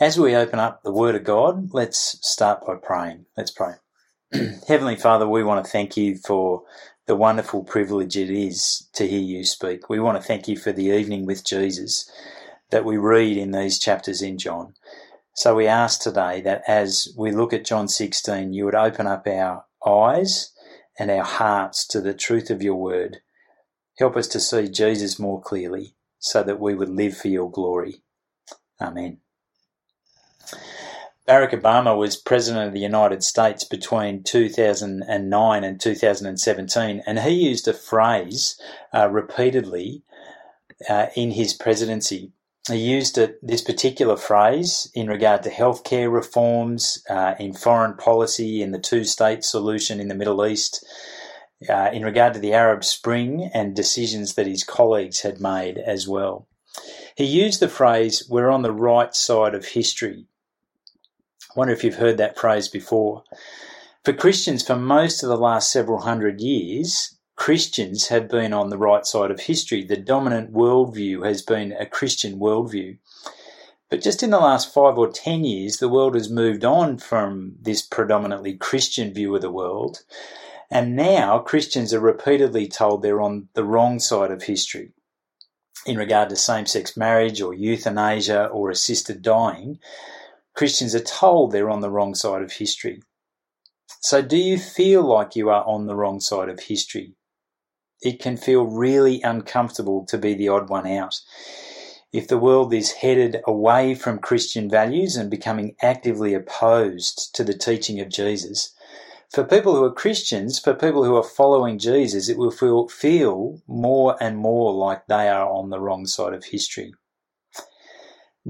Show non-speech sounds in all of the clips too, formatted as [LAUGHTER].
As we open up the Word of God, let's start by praying. Let's pray. [CLEARS THROAT] Heavenly Father, we want to thank you for the wonderful privilege it is to hear you speak. We want to thank you for the evening with Jesus that we read in these chapters in John. So we ask today that as we look at John 16, you would open up our eyes and our hearts to the truth of your word. Help us to see Jesus more clearly so that we would live for your glory. Amen. Barack Obama was president of the United States between 2009 and 2017, and he used a phrase uh, repeatedly uh, in his presidency. He used it, this particular phrase in regard to healthcare reforms, uh, in foreign policy, in the two state solution in the Middle East, uh, in regard to the Arab Spring, and decisions that his colleagues had made as well. He used the phrase, We're on the right side of history wonder if you've heard that phrase before. For Christians, for most of the last several hundred years, Christians have been on the right side of history. The dominant worldview has been a Christian worldview. But just in the last five or ten years, the world has moved on from this predominantly Christian view of the world. And now Christians are repeatedly told they're on the wrong side of history in regard to same sex marriage or euthanasia or assisted dying. Christians are told they're on the wrong side of history. So, do you feel like you are on the wrong side of history? It can feel really uncomfortable to be the odd one out. If the world is headed away from Christian values and becoming actively opposed to the teaching of Jesus, for people who are Christians, for people who are following Jesus, it will feel, feel more and more like they are on the wrong side of history.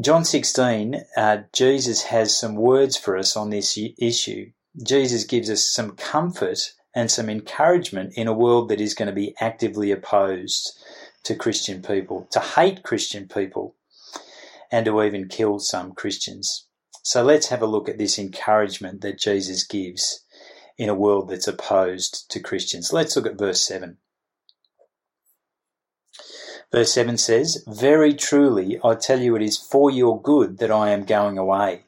John 16, uh, Jesus has some words for us on this issue. Jesus gives us some comfort and some encouragement in a world that is going to be actively opposed to Christian people, to hate Christian people, and to even kill some Christians. So let's have a look at this encouragement that Jesus gives in a world that's opposed to Christians. Let's look at verse 7. Verse 7 says, Very truly I tell you it is for your good that I am going away.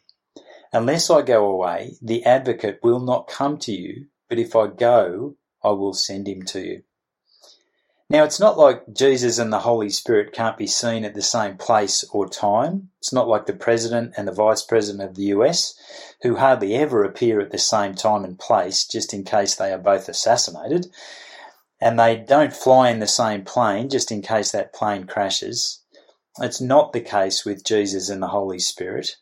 Unless I go away, the advocate will not come to you, but if I go, I will send him to you. Now, it's not like Jesus and the Holy Spirit can't be seen at the same place or time. It's not like the President and the Vice President of the US, who hardly ever appear at the same time and place just in case they are both assassinated and they don't fly in the same plane just in case that plane crashes. It's not the case with Jesus and the Holy Spirit.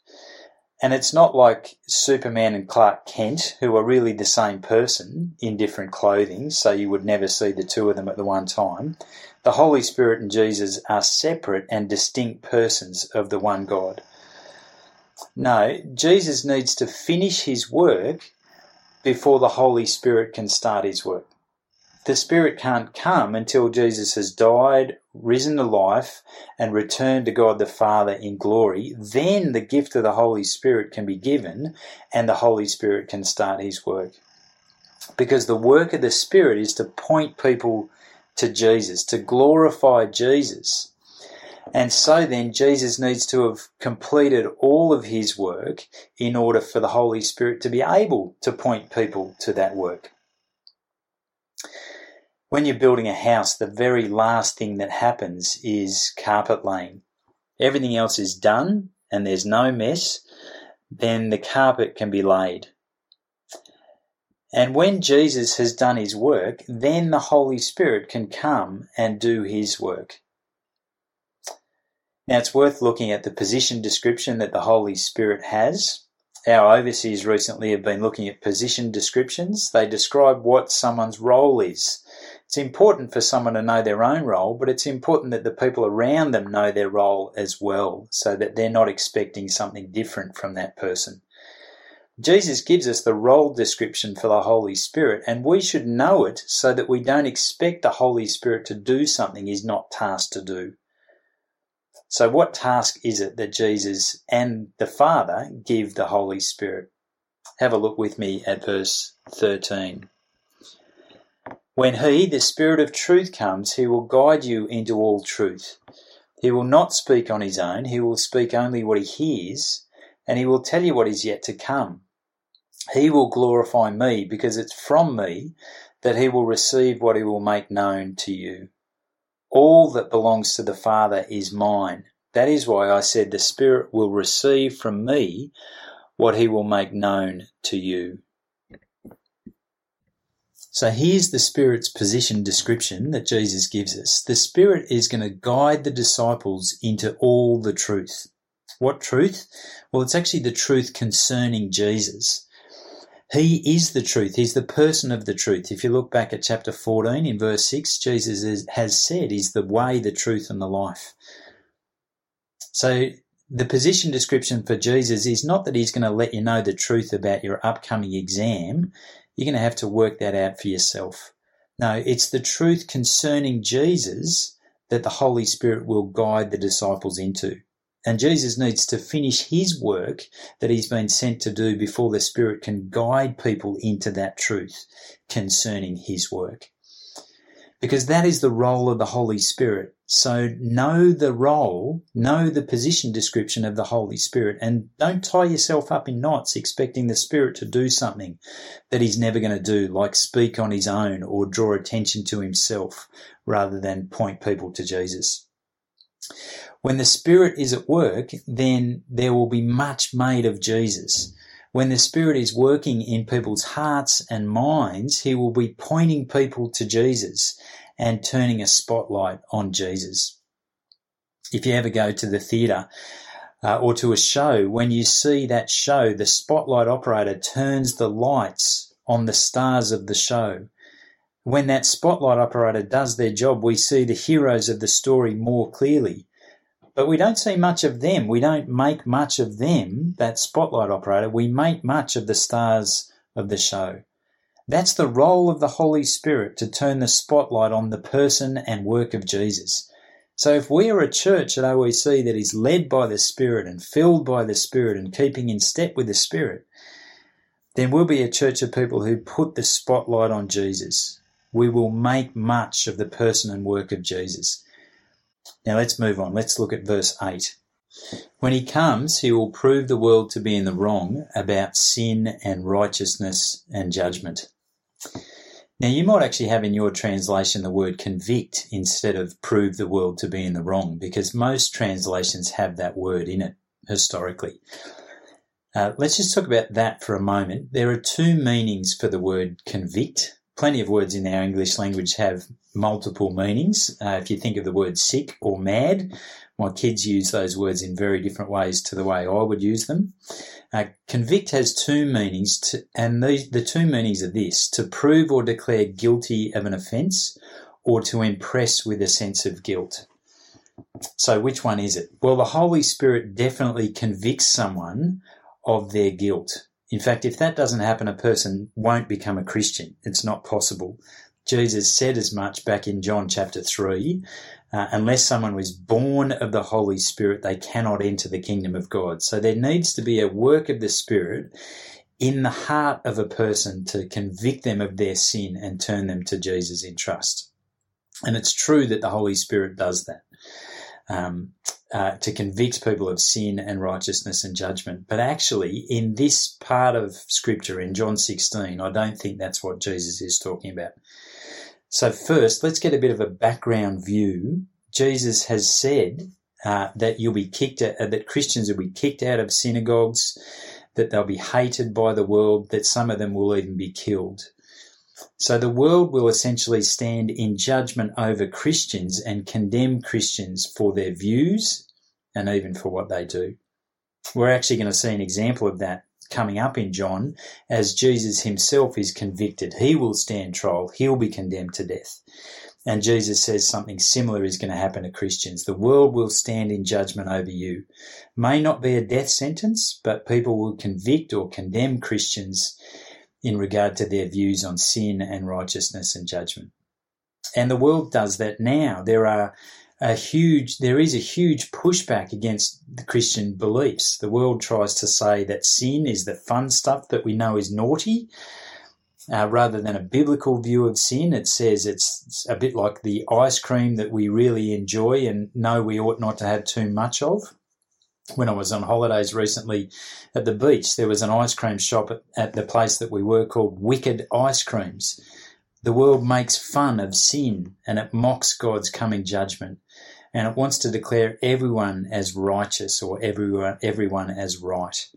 And it's not like Superman and Clark Kent, who are really the same person in different clothing, so you would never see the two of them at the one time. The Holy Spirit and Jesus are separate and distinct persons of the one God. No, Jesus needs to finish his work before the Holy Spirit can start his work the Spirit can't come until Jesus has died, risen to life, and returned to God the Father in glory. Then the gift of the Holy Spirit can be given, and the Holy Spirit can start his work. Because the work of the Spirit is to point people to Jesus, to glorify Jesus. And so then, Jesus needs to have completed all of his work in order for the Holy Spirit to be able to point people to that work. When you're building a house, the very last thing that happens is carpet laying. Everything else is done and there's no mess, then the carpet can be laid. And when Jesus has done his work, then the Holy Spirit can come and do his work. Now it's worth looking at the position description that the Holy Spirit has. Our overseers recently have been looking at position descriptions. They describe what someone's role is. It's important for someone to know their own role, but it's important that the people around them know their role as well, so that they're not expecting something different from that person. Jesus gives us the role description for the Holy Spirit, and we should know it so that we don't expect the Holy Spirit to do something he's not tasked to do. So, what task is it that Jesus and the Father give the Holy Spirit? Have a look with me at verse 13. When he, the Spirit of truth, comes, he will guide you into all truth. He will not speak on his own, he will speak only what he hears, and he will tell you what is yet to come. He will glorify me because it's from me that he will receive what he will make known to you. All that belongs to the Father is mine. That is why I said the Spirit will receive from me what he will make known to you. So here's the Spirit's position description that Jesus gives us. The Spirit is going to guide the disciples into all the truth. What truth? Well, it's actually the truth concerning Jesus. He is the truth. He's the person of the truth. If you look back at chapter 14 in verse 6, Jesus has said he's the way, the truth, and the life. So the position description for Jesus is not that he's going to let you know the truth about your upcoming exam. You're going to have to work that out for yourself. No, it's the truth concerning Jesus that the Holy Spirit will guide the disciples into. And Jesus needs to finish his work that he's been sent to do before the Spirit can guide people into that truth concerning his work. Because that is the role of the Holy Spirit. So know the role, know the position description of the Holy Spirit, and don't tie yourself up in knots expecting the Spirit to do something that he's never going to do, like speak on his own or draw attention to himself rather than point people to Jesus. When the Spirit is at work, then there will be much made of Jesus. When the Spirit is working in people's hearts and minds, He will be pointing people to Jesus and turning a spotlight on Jesus. If you ever go to the theatre uh, or to a show, when you see that show, the spotlight operator turns the lights on the stars of the show. When that spotlight operator does their job, we see the heroes of the story more clearly. But we don't see much of them. We don't make much of them, that spotlight operator. We make much of the stars of the show. That's the role of the Holy Spirit to turn the spotlight on the person and work of Jesus. So if we are a church at OEC that is led by the Spirit and filled by the Spirit and keeping in step with the Spirit, then we'll be a church of people who put the spotlight on Jesus. We will make much of the person and work of Jesus. Now let's move on. Let's look at verse 8. When he comes, he will prove the world to be in the wrong about sin and righteousness and judgment. Now, you might actually have in your translation the word convict instead of prove the world to be in the wrong, because most translations have that word in it historically. Uh, let's just talk about that for a moment. There are two meanings for the word convict plenty of words in our English language have multiple meanings. Uh, if you think of the word sick or mad, my kids use those words in very different ways to the way I would use them. Uh, convict has two meanings, to, and the two meanings are this to prove or declare guilty of an offence or to impress with a sense of guilt. So, which one is it? Well, the Holy Spirit definitely convicts someone of their guilt. In fact, if that doesn't happen, a person won't become a Christian. It's not possible. Jesus said as much back in John chapter 3 uh, unless someone was born of the Holy Spirit, they cannot enter the kingdom of God. So there needs to be a work of the Spirit in the heart of a person to convict them of their sin and turn them to Jesus in trust. And it's true that the Holy Spirit does that. Um, uh, to convict people of sin and righteousness and judgment. But actually, in this part of Scripture, in John 16, I don't think that's what Jesus is talking about. So, first, let's get a bit of a background view. Jesus has said uh, that you'll be kicked uh, that Christians will be kicked out of synagogues, that they'll be hated by the world, that some of them will even be killed. So the world will essentially stand in judgment over Christians and condemn Christians for their views and even for what they do. We're actually going to see an example of that coming up in John as Jesus himself is convicted. He will stand trial. He'll be condemned to death. And Jesus says something similar is going to happen to Christians. The world will stand in judgment over you. May not be a death sentence, but people will convict or condemn Christians in regard to their views on sin and righteousness and judgment. And the world does that now. There are a huge, there is a huge pushback against the Christian beliefs. The world tries to say that sin is the fun stuff that we know is naughty, uh, rather than a biblical view of sin. It says it's, it's a bit like the ice cream that we really enjoy and know we ought not to have too much of. when I was on holidays recently at the beach, there was an ice cream shop at, at the place that we were called Wicked Ice Creams. The world makes fun of sin and it mocks God's coming judgment and it wants to declare everyone as righteous or everyone, everyone as right.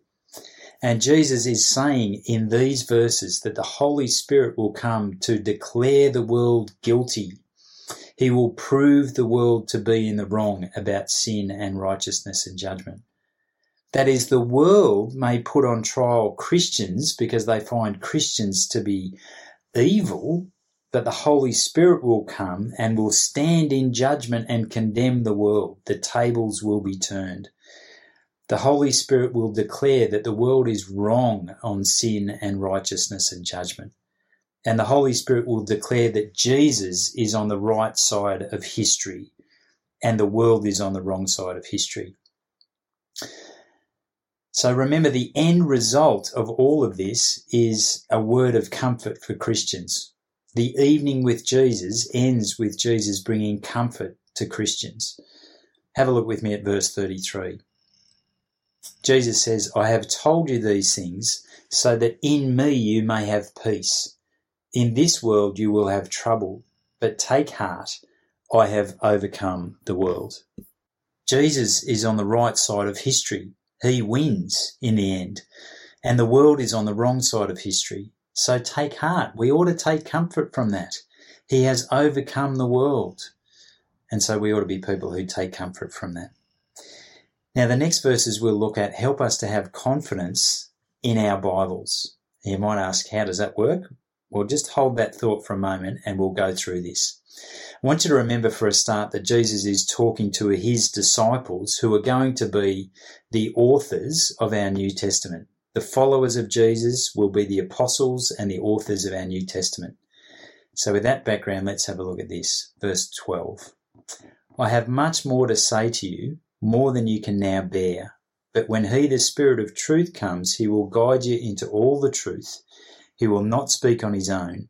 And Jesus is saying in these verses that the Holy Spirit will come to declare the world guilty. He will prove the world to be in the wrong about sin and righteousness and judgment. That is, the world may put on trial Christians because they find Christians to be evil, but the Holy Spirit will come and will stand in judgment and condemn the world. The tables will be turned. The Holy Spirit will declare that the world is wrong on sin and righteousness and judgment. And the Holy Spirit will declare that Jesus is on the right side of history and the world is on the wrong side of history. So remember, the end result of all of this is a word of comfort for Christians. The evening with Jesus ends with Jesus bringing comfort to Christians. Have a look with me at verse 33. Jesus says, I have told you these things so that in me you may have peace. In this world you will have trouble, but take heart, I have overcome the world. Jesus is on the right side of history. He wins in the end. And the world is on the wrong side of history. So take heart. We ought to take comfort from that. He has overcome the world. And so we ought to be people who take comfort from that. Now, the next verses we'll look at help us to have confidence in our Bibles. You might ask, how does that work? Well, just hold that thought for a moment and we'll go through this. I want you to remember for a start that Jesus is talking to his disciples who are going to be the authors of our New Testament. The followers of Jesus will be the apostles and the authors of our New Testament. So, with that background, let's have a look at this. Verse 12. I have much more to say to you, more than you can now bear. But when He, the Spirit of truth, comes, He will guide you into all the truth. He will not speak on His own.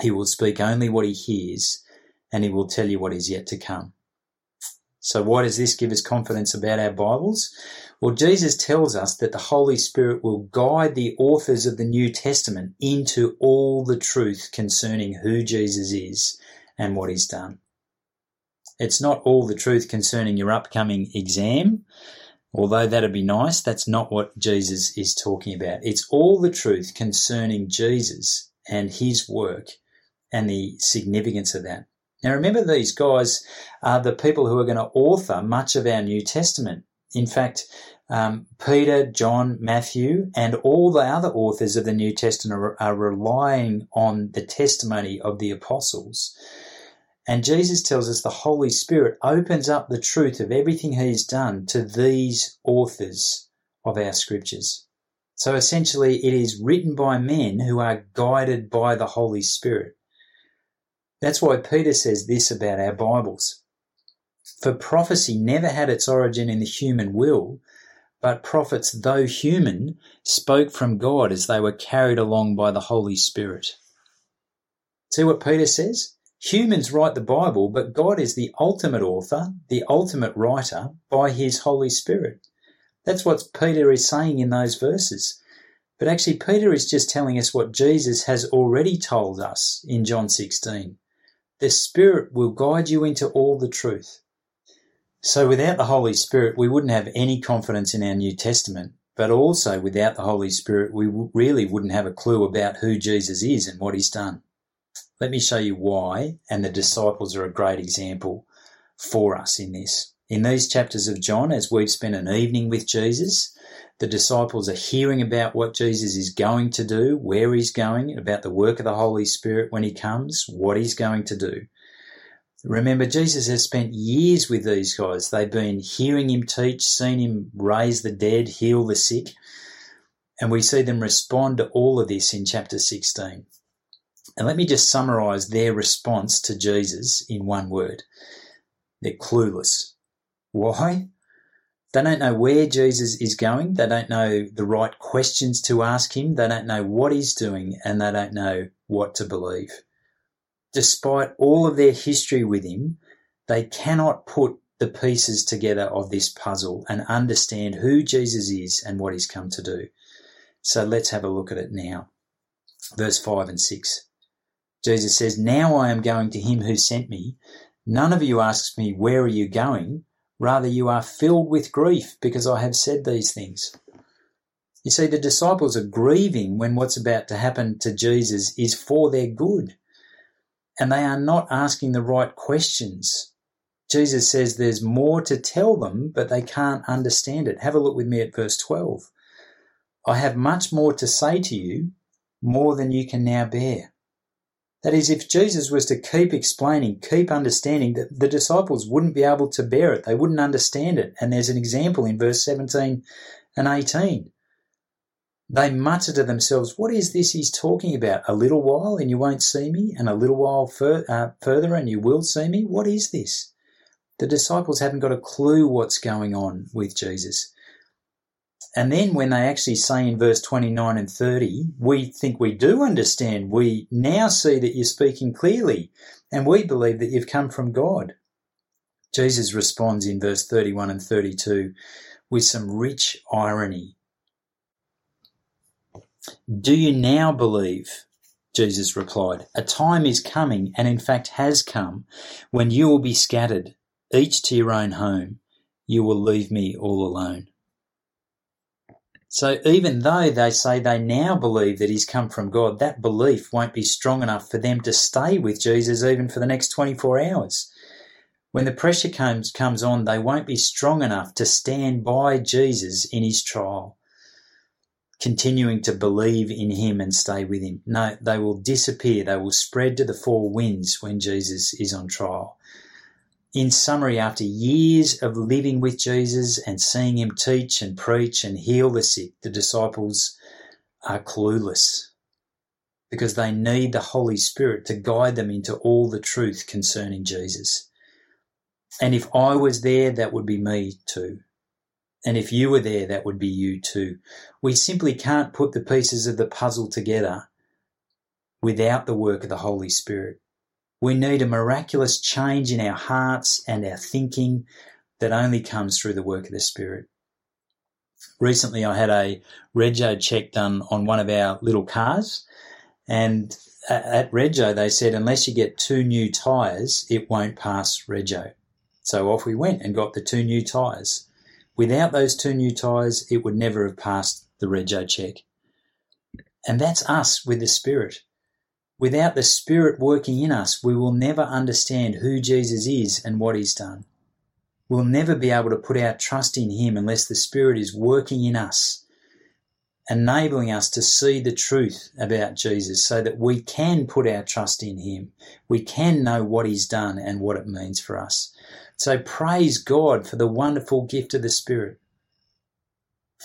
He will speak only what He hears, and He will tell you what is yet to come. So, why does this give us confidence about our Bibles? Well, Jesus tells us that the Holy Spirit will guide the authors of the New Testament into all the truth concerning who Jesus is and what he's done. It's not all the truth concerning your upcoming exam, although that'd be nice. That's not what Jesus is talking about. It's all the truth concerning Jesus and his work and the significance of that. Now remember these guys are the people who are going to author much of our New Testament. In fact, um, Peter, John, Matthew, and all the other authors of the New Testament are, are relying on the testimony of the apostles. And Jesus tells us the Holy Spirit opens up the truth of everything he's done to these authors of our scriptures. So essentially, it is written by men who are guided by the Holy Spirit. That's why Peter says this about our Bibles. For prophecy never had its origin in the human will, but prophets, though human, spoke from God as they were carried along by the Holy Spirit. See what Peter says? Humans write the Bible, but God is the ultimate author, the ultimate writer by his Holy Spirit. That's what Peter is saying in those verses. But actually, Peter is just telling us what Jesus has already told us in John 16. The Spirit will guide you into all the truth. So without the Holy Spirit, we wouldn't have any confidence in our New Testament. But also without the Holy Spirit, we really wouldn't have a clue about who Jesus is and what he's done. Let me show you why, and the disciples are a great example for us in this. In these chapters of John, as we've spent an evening with Jesus, the disciples are hearing about what Jesus is going to do, where he's going, about the work of the Holy Spirit when he comes, what he's going to do. Remember, Jesus has spent years with these guys. They've been hearing him teach, seen him raise the dead, heal the sick. And we see them respond to all of this in chapter 16. And let me just summarize their response to Jesus in one word. They're clueless. Why? They don't know where Jesus is going. They don't know the right questions to ask him. They don't know what he's doing and they don't know what to believe despite all of their history with him, they cannot put the pieces together of this puzzle and understand who Jesus is and what he's come to do. So let's have a look at it now. Verse 5 and 6. Jesus says, Now I am going to him who sent me. None of you asks me, Where are you going? Rather, you are filled with grief because I have said these things. You see, the disciples are grieving when what's about to happen to Jesus is for their good. And they are not asking the right questions. Jesus says there's more to tell them, but they can't understand it. Have a look with me at verse 12. I have much more to say to you, more than you can now bear. That is, if Jesus was to keep explaining, keep understanding, that the disciples wouldn't be able to bear it. They wouldn't understand it. And there's an example in verse 17 and 18. They mutter to themselves, What is this he's talking about? A little while and you won't see me, and a little while fur- uh, further and you will see me? What is this? The disciples haven't got a clue what's going on with Jesus. And then when they actually say in verse 29 and 30, we think we do understand. We now see that you're speaking clearly, and we believe that you've come from God. Jesus responds in verse 31 and 32 with some rich irony. Do you now believe? Jesus replied, A time is coming, and in fact has come, when you will be scattered, each to your own home. You will leave me all alone. So even though they say they now believe that he's come from God, that belief won't be strong enough for them to stay with Jesus even for the next 24 hours. When the pressure comes, comes on, they won't be strong enough to stand by Jesus in his trial continuing to believe in him and stay with him. No, they will disappear. They will spread to the four winds when Jesus is on trial. In summary, after years of living with Jesus and seeing him teach and preach and heal the sick, the disciples are clueless because they need the Holy Spirit to guide them into all the truth concerning Jesus. And if I was there, that would be me too. And if you were there, that would be you too. We simply can't put the pieces of the puzzle together without the work of the Holy Spirit. We need a miraculous change in our hearts and our thinking that only comes through the work of the Spirit. Recently, I had a rego check done on one of our little cars, and at rego, they said unless you get two new tyres, it won't pass rego. So off we went and got the two new tyres. Without those two new tyres, it would never have passed the rego check. And that's us with the Spirit. Without the Spirit working in us, we will never understand who Jesus is and what He's done. We'll never be able to put our trust in Him unless the Spirit is working in us, enabling us to see the truth about Jesus so that we can put our trust in Him. We can know what He's done and what it means for us. So praise God for the wonderful gift of the Spirit.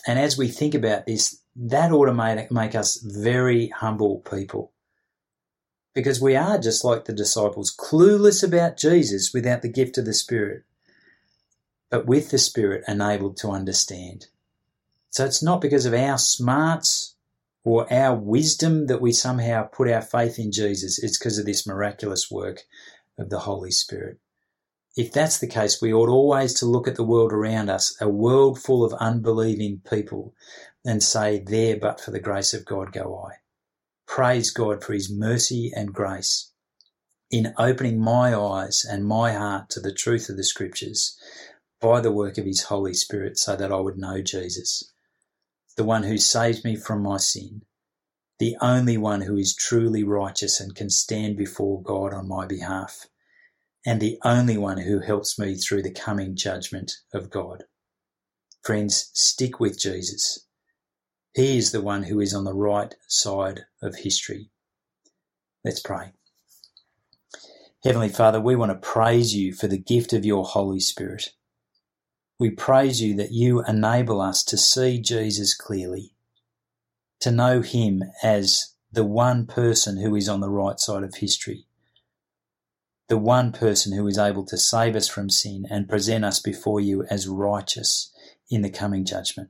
And as we think about this, that ought to make, make us very humble people. Because we are just like the disciples, clueless about Jesus without the gift of the Spirit, but with the Spirit enabled to understand. So it's not because of our smarts or our wisdom that we somehow put our faith in Jesus. It's because of this miraculous work of the Holy Spirit if that's the case, we ought always to look at the world around us, a world full of unbelieving people, and say, There but for the grace of God go I. Praise God for his mercy and grace in opening my eyes and my heart to the truth of the scriptures by the work of his Holy Spirit so that I would know Jesus, the one who saved me from my sin, the only one who is truly righteous and can stand before God on my behalf and the only one who helps me through the coming judgment of God. Friends, stick with Jesus. He is the one who is on the right side of history. Let's pray. Heavenly Father, we want to praise you for the gift of your Holy Spirit. We praise you that you enable us to see Jesus clearly, to know him as the one person who is on the right side of history the one person who is able to save us from sin and present us before you as righteous in the coming judgment.